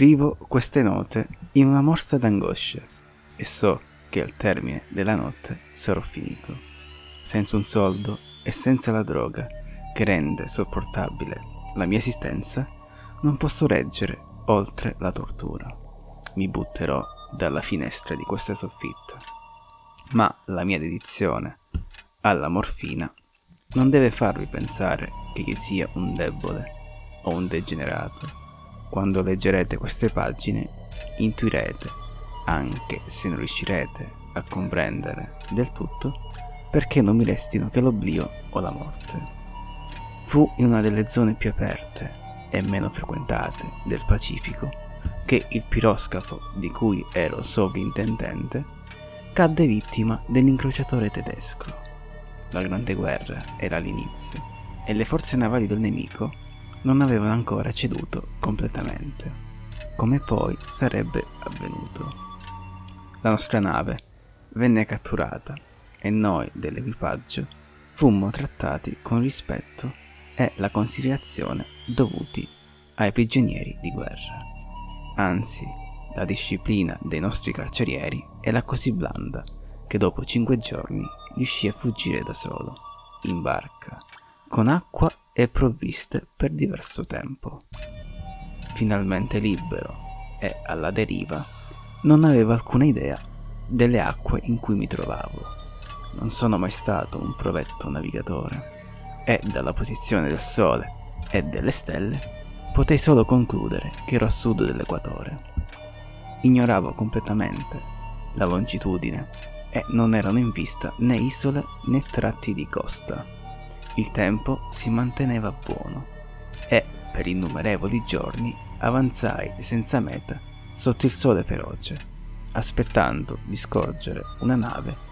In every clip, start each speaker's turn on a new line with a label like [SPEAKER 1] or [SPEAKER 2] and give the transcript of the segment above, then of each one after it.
[SPEAKER 1] Scrivo queste note in una morsa d'angoscia e so che al termine della notte sarò finito, senza un soldo e senza la droga che rende sopportabile la mia esistenza, non posso reggere oltre la tortura. Mi butterò dalla finestra di questa soffitta. Ma la mia dedizione alla morfina non deve farvi pensare che io sia un debole o un degenerato quando leggerete queste pagine intuirete, anche se non riuscirete a comprendere del tutto, perché non mi restino che l'oblio o la morte. Fu in una delle zone più aperte e meno frequentate del Pacifico che il piroscafo di cui ero sovrintendente cadde vittima dell'incrociatore tedesco. La Grande Guerra era all'inizio e le forze navali del nemico non avevano ancora ceduto completamente, come poi sarebbe avvenuto. La nostra nave venne catturata e noi dell'equipaggio fummo trattati con rispetto e la considerazione dovuti ai prigionieri di guerra. Anzi, la disciplina dei nostri carcerieri era così blanda che dopo cinque giorni riuscì a fuggire da solo, in barca, con acqua e provviste per diverso tempo. Finalmente libero e alla deriva, non avevo alcuna idea delle acque in cui mi trovavo. Non sono mai stato un provetto navigatore e dalla posizione del Sole e delle stelle potei solo concludere che ero a sud dell'equatore. Ignoravo completamente la longitudine e non erano in vista né isole né tratti di costa il tempo si manteneva buono e per innumerevoli giorni avanzai senza meta sotto il sole feroce, aspettando di scorgere una nave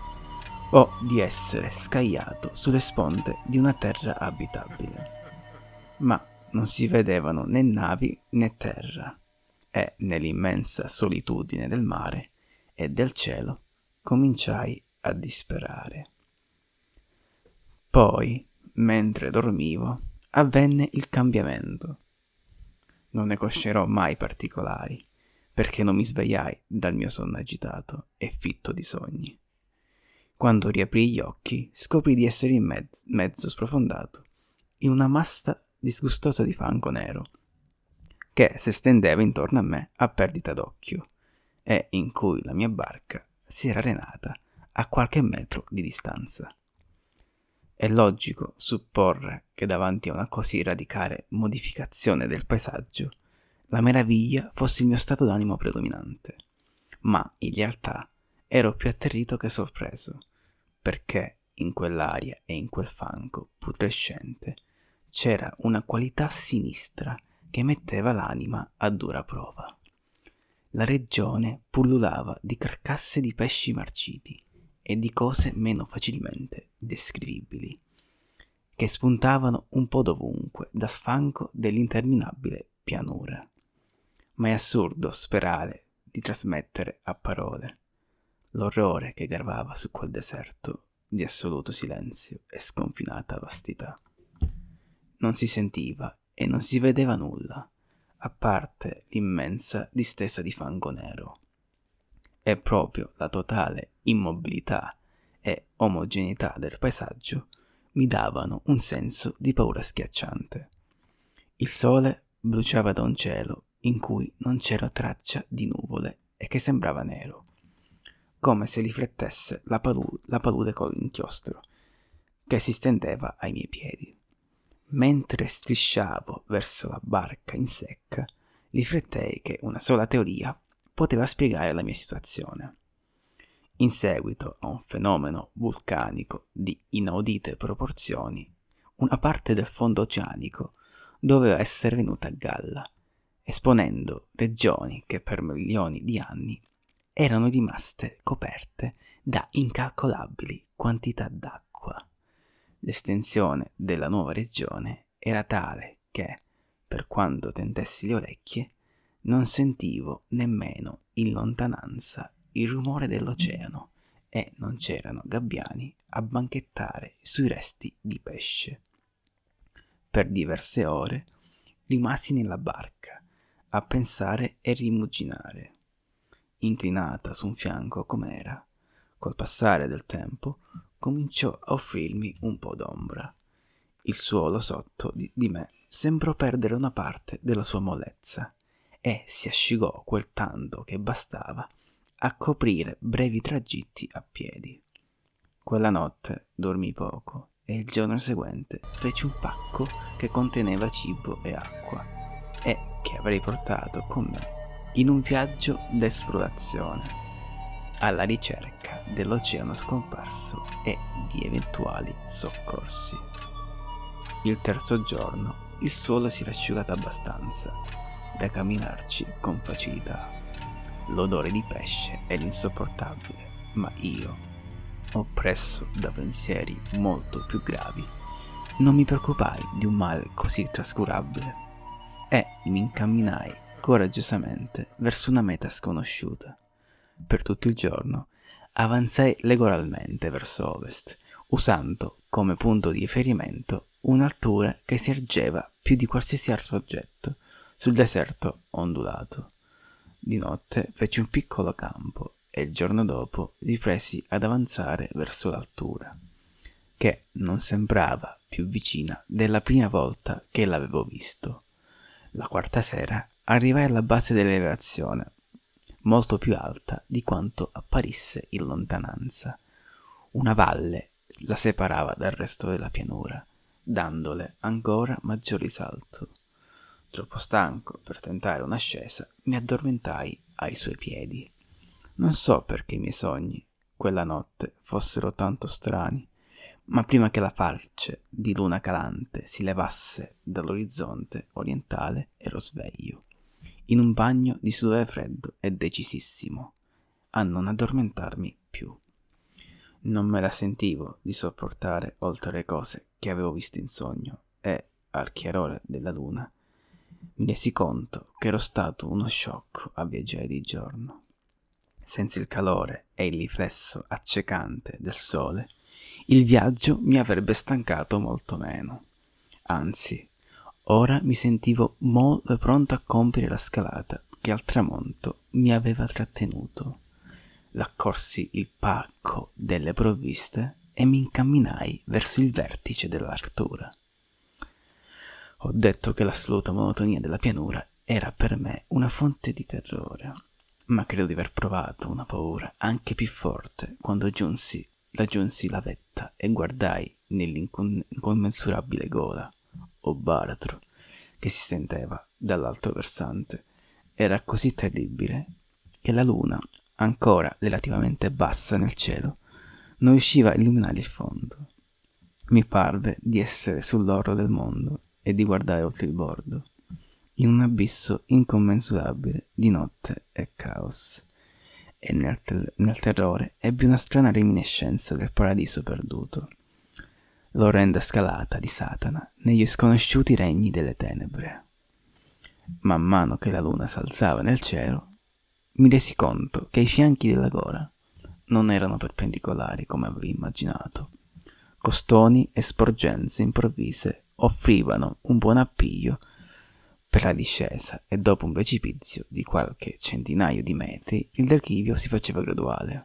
[SPEAKER 1] o di essere scagliato sulle sponde di una terra abitabile. Ma non si vedevano né navi né terra e nell'immensa solitudine del mare e del cielo cominciai a disperare. Poi mentre dormivo, avvenne il cambiamento. Non ne conoscerò mai particolari, perché non mi svegliai dal mio sonno agitato e fitto di sogni. Quando riaprii gli occhi, scoprii di essere in mezzo, mezzo sprofondato, in una massa disgustosa di fango nero, che si stendeva intorno a me a perdita d'occhio, e in cui la mia barca si era arenata a qualche metro di distanza. È logico supporre che davanti a una così radicale modificazione del paesaggio, la meraviglia fosse il mio stato d'animo predominante. Ma in realtà ero più atterrito che sorpreso, perché in quell'aria e in quel fango putrescente c'era una qualità sinistra che metteva l'anima a dura prova. La regione pullulava di carcasse di pesci marciti, e di cose meno facilmente descrivibili, che spuntavano un po' dovunque da sfanco dell'interminabile pianura. Ma è assurdo sperare di trasmettere a parole l'orrore che gravava su quel deserto di assoluto silenzio e sconfinata vastità. Non si sentiva e non si vedeva nulla, a parte l'immensa distesa di fango nero è proprio la totale immobilità e omogeneità del paesaggio mi davano un senso di paura schiacciante. Il sole bruciava da un cielo in cui non c'era traccia di nuvole e che sembrava nero, come se riflettesse la, palu- la palude con l'inchiostro che si stendeva ai miei piedi. Mentre strisciavo verso la barca in secca, riflettei che una sola teoria poteva spiegare la mia situazione. In seguito a un fenomeno vulcanico di inaudite proporzioni, una parte del fondo oceanico doveva essere venuta a galla, esponendo regioni che per milioni di anni erano rimaste coperte da incalcolabili quantità d'acqua. L'estensione della nuova regione era tale che, per quanto tentessi le orecchie, non sentivo nemmeno in lontananza il rumore dell'oceano e non c'erano gabbiani a banchettare sui resti di pesce. Per diverse ore rimasi nella barca a pensare e rimuginare. Inclinata su un fianco com'era, col passare del tempo cominciò a offrirmi un po' d'ombra. Il suolo sotto di, di me sembrò perdere una parte della sua mollezza e si asciugò quel tanto che bastava a coprire brevi tragitti a piedi. Quella notte dormì poco e il giorno seguente feci un pacco che conteneva cibo e acqua e che avrei portato con me in un viaggio d'esplorazione alla ricerca dell'oceano scomparso e di eventuali soccorsi. Il terzo giorno il suolo si era asciugato abbastanza da camminarci con facilità. L'odore di pesce era insopportabile, ma io, oppresso da pensieri molto più gravi, non mi preoccupai di un male così trascurabile e mi incamminai coraggiosamente verso una meta sconosciuta. Per tutto il giorno avanzai regolarmente verso ovest, usando come punto di riferimento un'altura che si ergeva più di qualsiasi altro oggetto sul deserto ondulato. Di notte feci un piccolo campo e il giorno dopo ripresi ad avanzare verso l'altura, che non sembrava più vicina della prima volta che l'avevo visto. La quarta sera arrivai alla base dell'elevazione, molto più alta di quanto apparisse in lontananza. Una valle la separava dal resto della pianura, dandole ancora maggior risalto. Troppo stanco per tentare un'ascesa, mi addormentai ai suoi piedi. Non so perché i miei sogni, quella notte, fossero tanto strani, ma prima che la falce di luna calante si levasse dall'orizzonte orientale ero sveglio, in un bagno di sudore freddo e decisissimo a non addormentarmi più. Non me la sentivo di sopportare oltre le cose che avevo visto in sogno e, al chiarore della luna, mi resi conto che ero stato uno sciocco a viaggiare di giorno. Senza il calore e il riflesso accecante del sole, il viaggio mi avrebbe stancato molto meno. Anzi, ora mi sentivo molto pronto a compiere la scalata che al tramonto mi aveva trattenuto. L'accorsi il pacco delle provviste e mi incamminai verso il vertice dell'altura. Ho detto che l'assoluta monotonia della pianura era per me una fonte di terrore, ma credo di aver provato una paura anche più forte quando giunsi, raggiunsi la vetta e guardai nell'incommensurabile gola, o baratro, che si stendeva dall'alto versante. Era così terribile che la luna, ancora relativamente bassa nel cielo, non riusciva a illuminare il fondo. Mi parve di essere sull'orlo del mondo e di guardare oltre il bordo, in un abisso incommensurabile di notte e caos. E nel, te- nel terrore ebbi una strana reminiscenza del paradiso perduto, l'orrenda scalata di Satana negli sconosciuti regni delle tenebre. Man mano che la luna s'alzava nel cielo, mi resi conto che i fianchi della gola non erano perpendicolari come avevo immaginato. Costoni e sporgenze improvvise offrivano un buon appiglio per la discesa e dopo un precipizio di qualche centinaio di metri il declivio si faceva graduale.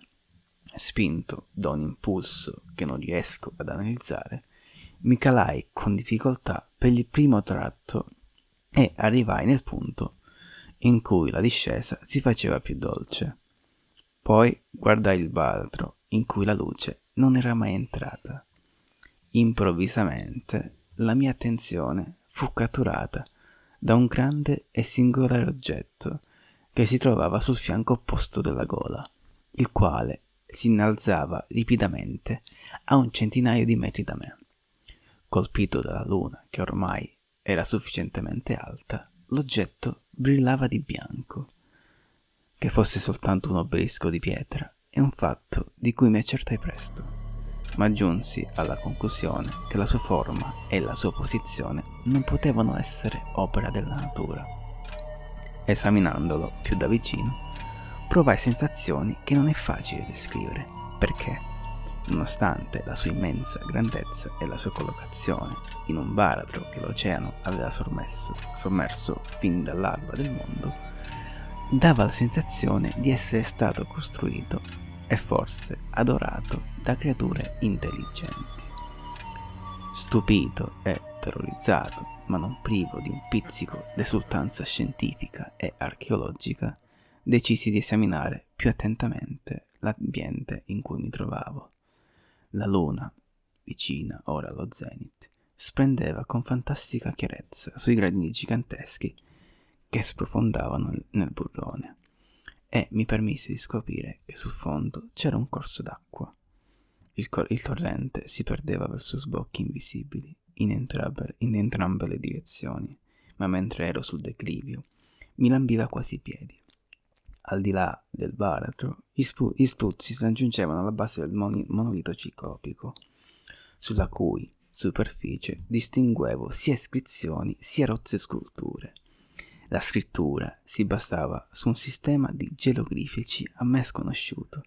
[SPEAKER 1] Spinto da un impulso che non riesco ad analizzare, mi calai con difficoltà per il primo tratto e arrivai nel punto in cui la discesa si faceva più dolce. Poi guardai il baratro in cui la luce non era mai entrata. Improvvisamente la mia attenzione fu catturata da un grande e singolare oggetto che si trovava sul fianco opposto della gola, il quale si innalzava ripidamente a un centinaio di metri da me. Colpito dalla luna, che ormai era sufficientemente alta, l'oggetto brillava di bianco. Che fosse soltanto un obelisco di pietra è un fatto di cui mi accertai presto ma giunsi alla conclusione che la sua forma e la sua posizione non potevano essere opera della natura. Esaminandolo più da vicino, provai sensazioni che non è facile descrivere, perché nonostante la sua immensa grandezza e la sua collocazione in un baratro che l'oceano aveva sommerso, sommerso fin dall'alba del mondo, dava la sensazione di essere stato costruito e forse adorato da creature intelligenti. Stupito e terrorizzato, ma non privo di un pizzico d'esultanza scientifica e archeologica, decisi di esaminare più attentamente l'ambiente in cui mi trovavo. La luna, vicina ora allo zenith, splendeva con fantastica chiarezza sui gradini giganteschi che sprofondavano nel burrone e mi permise di scoprire che sul fondo c'era un corso d'acqua. Il, cor- il torrente si perdeva verso sbocchi invisibili in entrambe, in entrambe le direzioni, ma mentre ero sul declivio mi lambiva quasi i piedi. Al di là del baratro, gli, spu- gli spruzzi raggiungevano alla base del moni- monolito ciclopico, sulla cui superficie distinguevo sia iscrizioni sia rozze sculture. La scrittura si basava su un sistema di geroglifici a me sconosciuto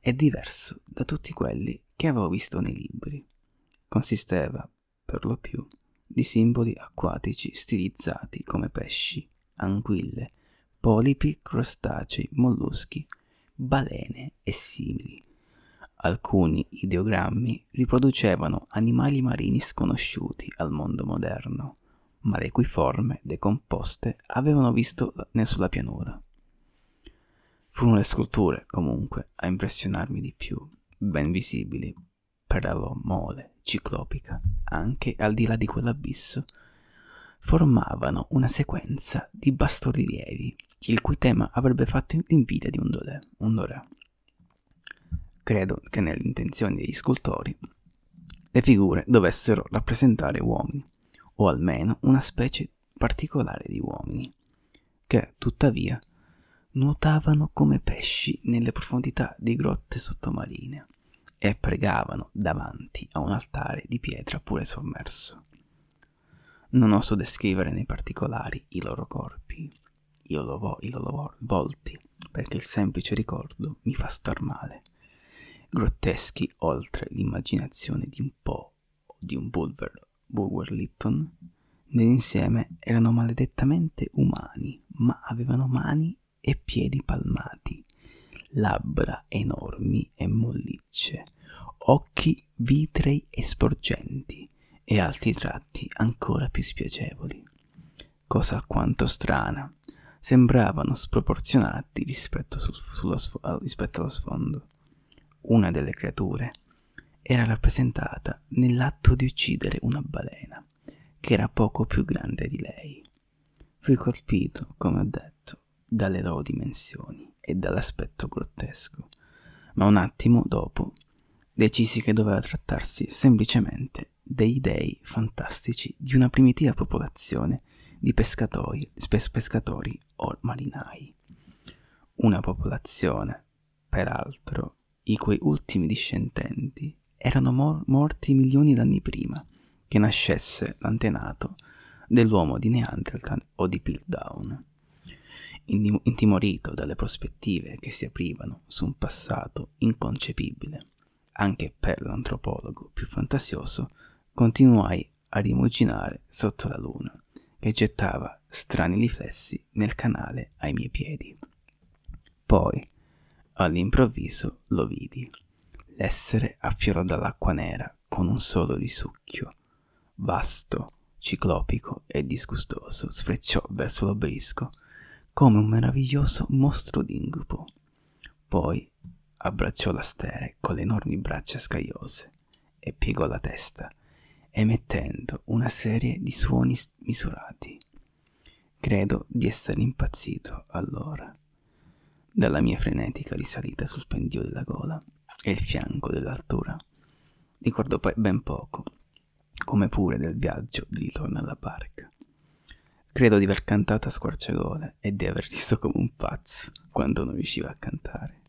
[SPEAKER 1] e diverso da tutti quelli che avevo visto nei libri. Consisteva, per lo più, di simboli acquatici stilizzati come pesci, anguille, polipi, crostacei, molluschi, balene e simili. Alcuni ideogrammi riproducevano animali marini sconosciuti al mondo moderno, ma le cui forme decomposte avevano visto sulla pianura. Furono le sculture, comunque, a impressionarmi di più, ben visibili per la loro mole ciclopica, anche al di là di quell'abisso, formavano una sequenza di bassorilievi, il cui tema avrebbe fatto l'invidia di un dole, un dorè. Credo che nelle intenzioni degli scultori le figure dovessero rappresentare uomini, o almeno una specie particolare di uomini, che tuttavia nuotavano come pesci nelle profondità di grotte sottomarine e pregavano davanti a un altare di pietra pure sommerso. Non oso descrivere nei particolari i loro corpi, i loro, i loro volti, perché il semplice ricordo mi fa star male. Grotteschi oltre l'immaginazione di un Po di un Bulwer, Bulwer Lytton, nell'insieme erano maledettamente umani, ma avevano mani e piedi palmati, labbra enormi e mollicce, occhi vitrei e sporgenti e altri tratti ancora più spiacevoli. Cosa alquanto strana, sembravano sproporzionati rispetto, sul, sullo, rispetto allo sfondo. Una delle creature era rappresentata nell'atto di uccidere una balena, che era poco più grande di lei. Fui colpito, come ho detto, dalle loro dimensioni e dall'aspetto grottesco, ma un attimo dopo decisi che doveva trattarsi semplicemente dei dei fantastici di una primitiva popolazione di pescatori, pescatori o marinai. Una popolazione, peraltro, i cui ultimi discendenti erano mor- morti milioni d'anni prima che nascesse l'antenato dell'uomo di Neanderthal o di Piltdown intimorito dalle prospettive che si aprivano su un passato inconcepibile, anche per l'antropologo più fantasioso, continuai a rimuginare sotto la luna, che gettava strani riflessi nel canale ai miei piedi. Poi, all'improvviso, lo vidi. L'essere affiorò dall'acqua nera con un solo risucchio. Vasto, ciclopico e disgustoso, sfrecciò verso l'obelisco come un meraviglioso mostro d'incubo. Poi abbracciò la stere con le enormi braccia scagliose e piegò la testa, emettendo una serie di suoni misurati. Credo di essere impazzito allora. Dalla mia frenetica risalita sul pendio della gola e il fianco dell'altura. Ricordo poi ben poco, come pure del viaggio di ritorno alla barca. Credo di aver cantato a squarciagole e di aver visto come un pazzo quando non riusciva a cantare.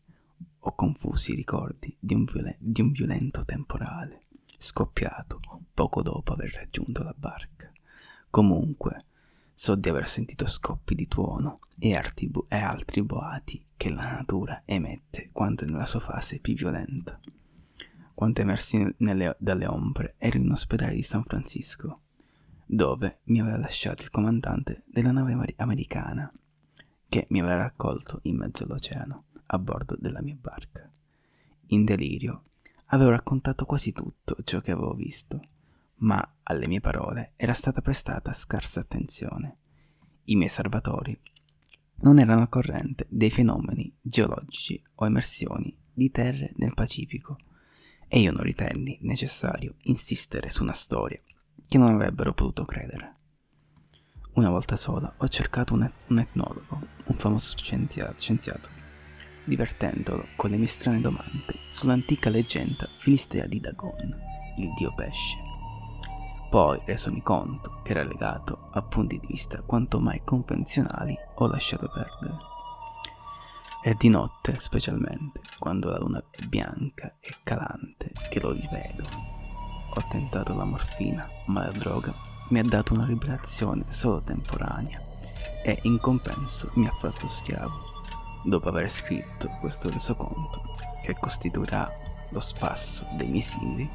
[SPEAKER 1] Ho confusi i ricordi di un, violen- di un violento temporale, scoppiato poco dopo aver raggiunto la barca. Comunque, so di aver sentito scoppi di tuono e, bu- e altri boati che la natura emette quando è nella sua fase più violenta. quando emersi nelle, dalle ombre ero in un ospedale di San Francisco, dove mi aveva lasciato il comandante della nave americana, che mi aveva raccolto in mezzo all'oceano, a bordo della mia barca. In delirio, avevo raccontato quasi tutto ciò che avevo visto, ma alle mie parole era stata prestata scarsa attenzione. I miei osservatori non erano al corrente dei fenomeni geologici o emersioni di terre nel Pacifico e io non ritenni necessario insistere su una storia che non avrebbero potuto credere. Una volta sola ho cercato un, et- un etnologo, un famoso scienziato, scienziato, divertendolo con le mie strane domande sull'antica leggenda filistea di Dagon, il dio pesce. Poi, resomi conto che era legato a punti di vista quanto mai convenzionali, ho lasciato perdere. E di notte, specialmente, quando la luna è bianca e calante, che lo rivedo. Ho tentato la morfina, ma la droga mi ha dato una liberazione solo temporanea e in compenso mi ha fatto schiavo. Dopo aver scritto questo resoconto, che costituirà lo spasso dei miei simili,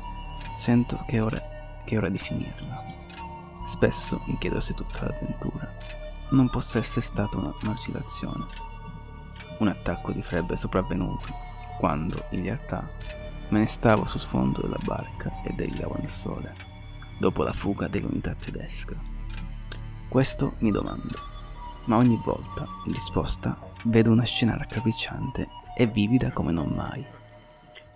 [SPEAKER 1] sento che è ora, che è ora di finirla. Spesso mi chiedo se tutta l'avventura non possa essere stata una, una un attacco di è sopravvenuto quando, in realtà, me ne stavo sul sfondo della barca e derivavo nel sole, dopo la fuga dell'unità tedesca. Questo mi domando, ma ogni volta, in risposta, vedo una scena raccapricciante e vivida come non mai.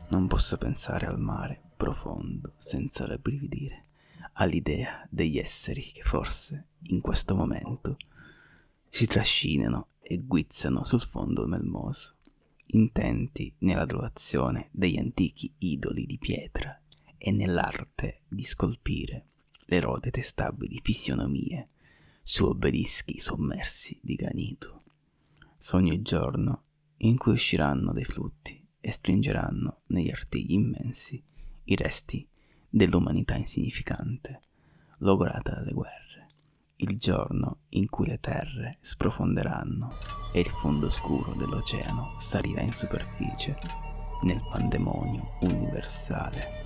[SPEAKER 1] Non posso pensare al mare profondo senza rabbrividire all'idea degli esseri che forse, in questo momento, si trascinano e guizzano sul fondo melmoso, intenti nell'adorazione degli antichi idoli di pietra e nell'arte di scolpire le rode testabili fisionomie su obelischi sommersi di granito. Sogno il giorno in cui usciranno dai flutti e stringeranno negli artigli immensi i resti dell'umanità insignificante, logorata dalle guerre il giorno in cui le terre sprofonderanno e il fondo scuro dell'oceano salirà in superficie nel pandemonio universale.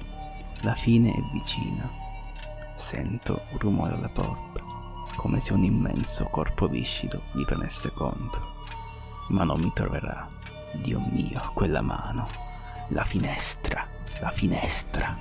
[SPEAKER 1] La fine è vicina. Sento un rumore alla porta, come se un immenso corpo viscido mi prendesse conto. Ma non mi troverà, Dio mio, quella mano. La finestra, la finestra.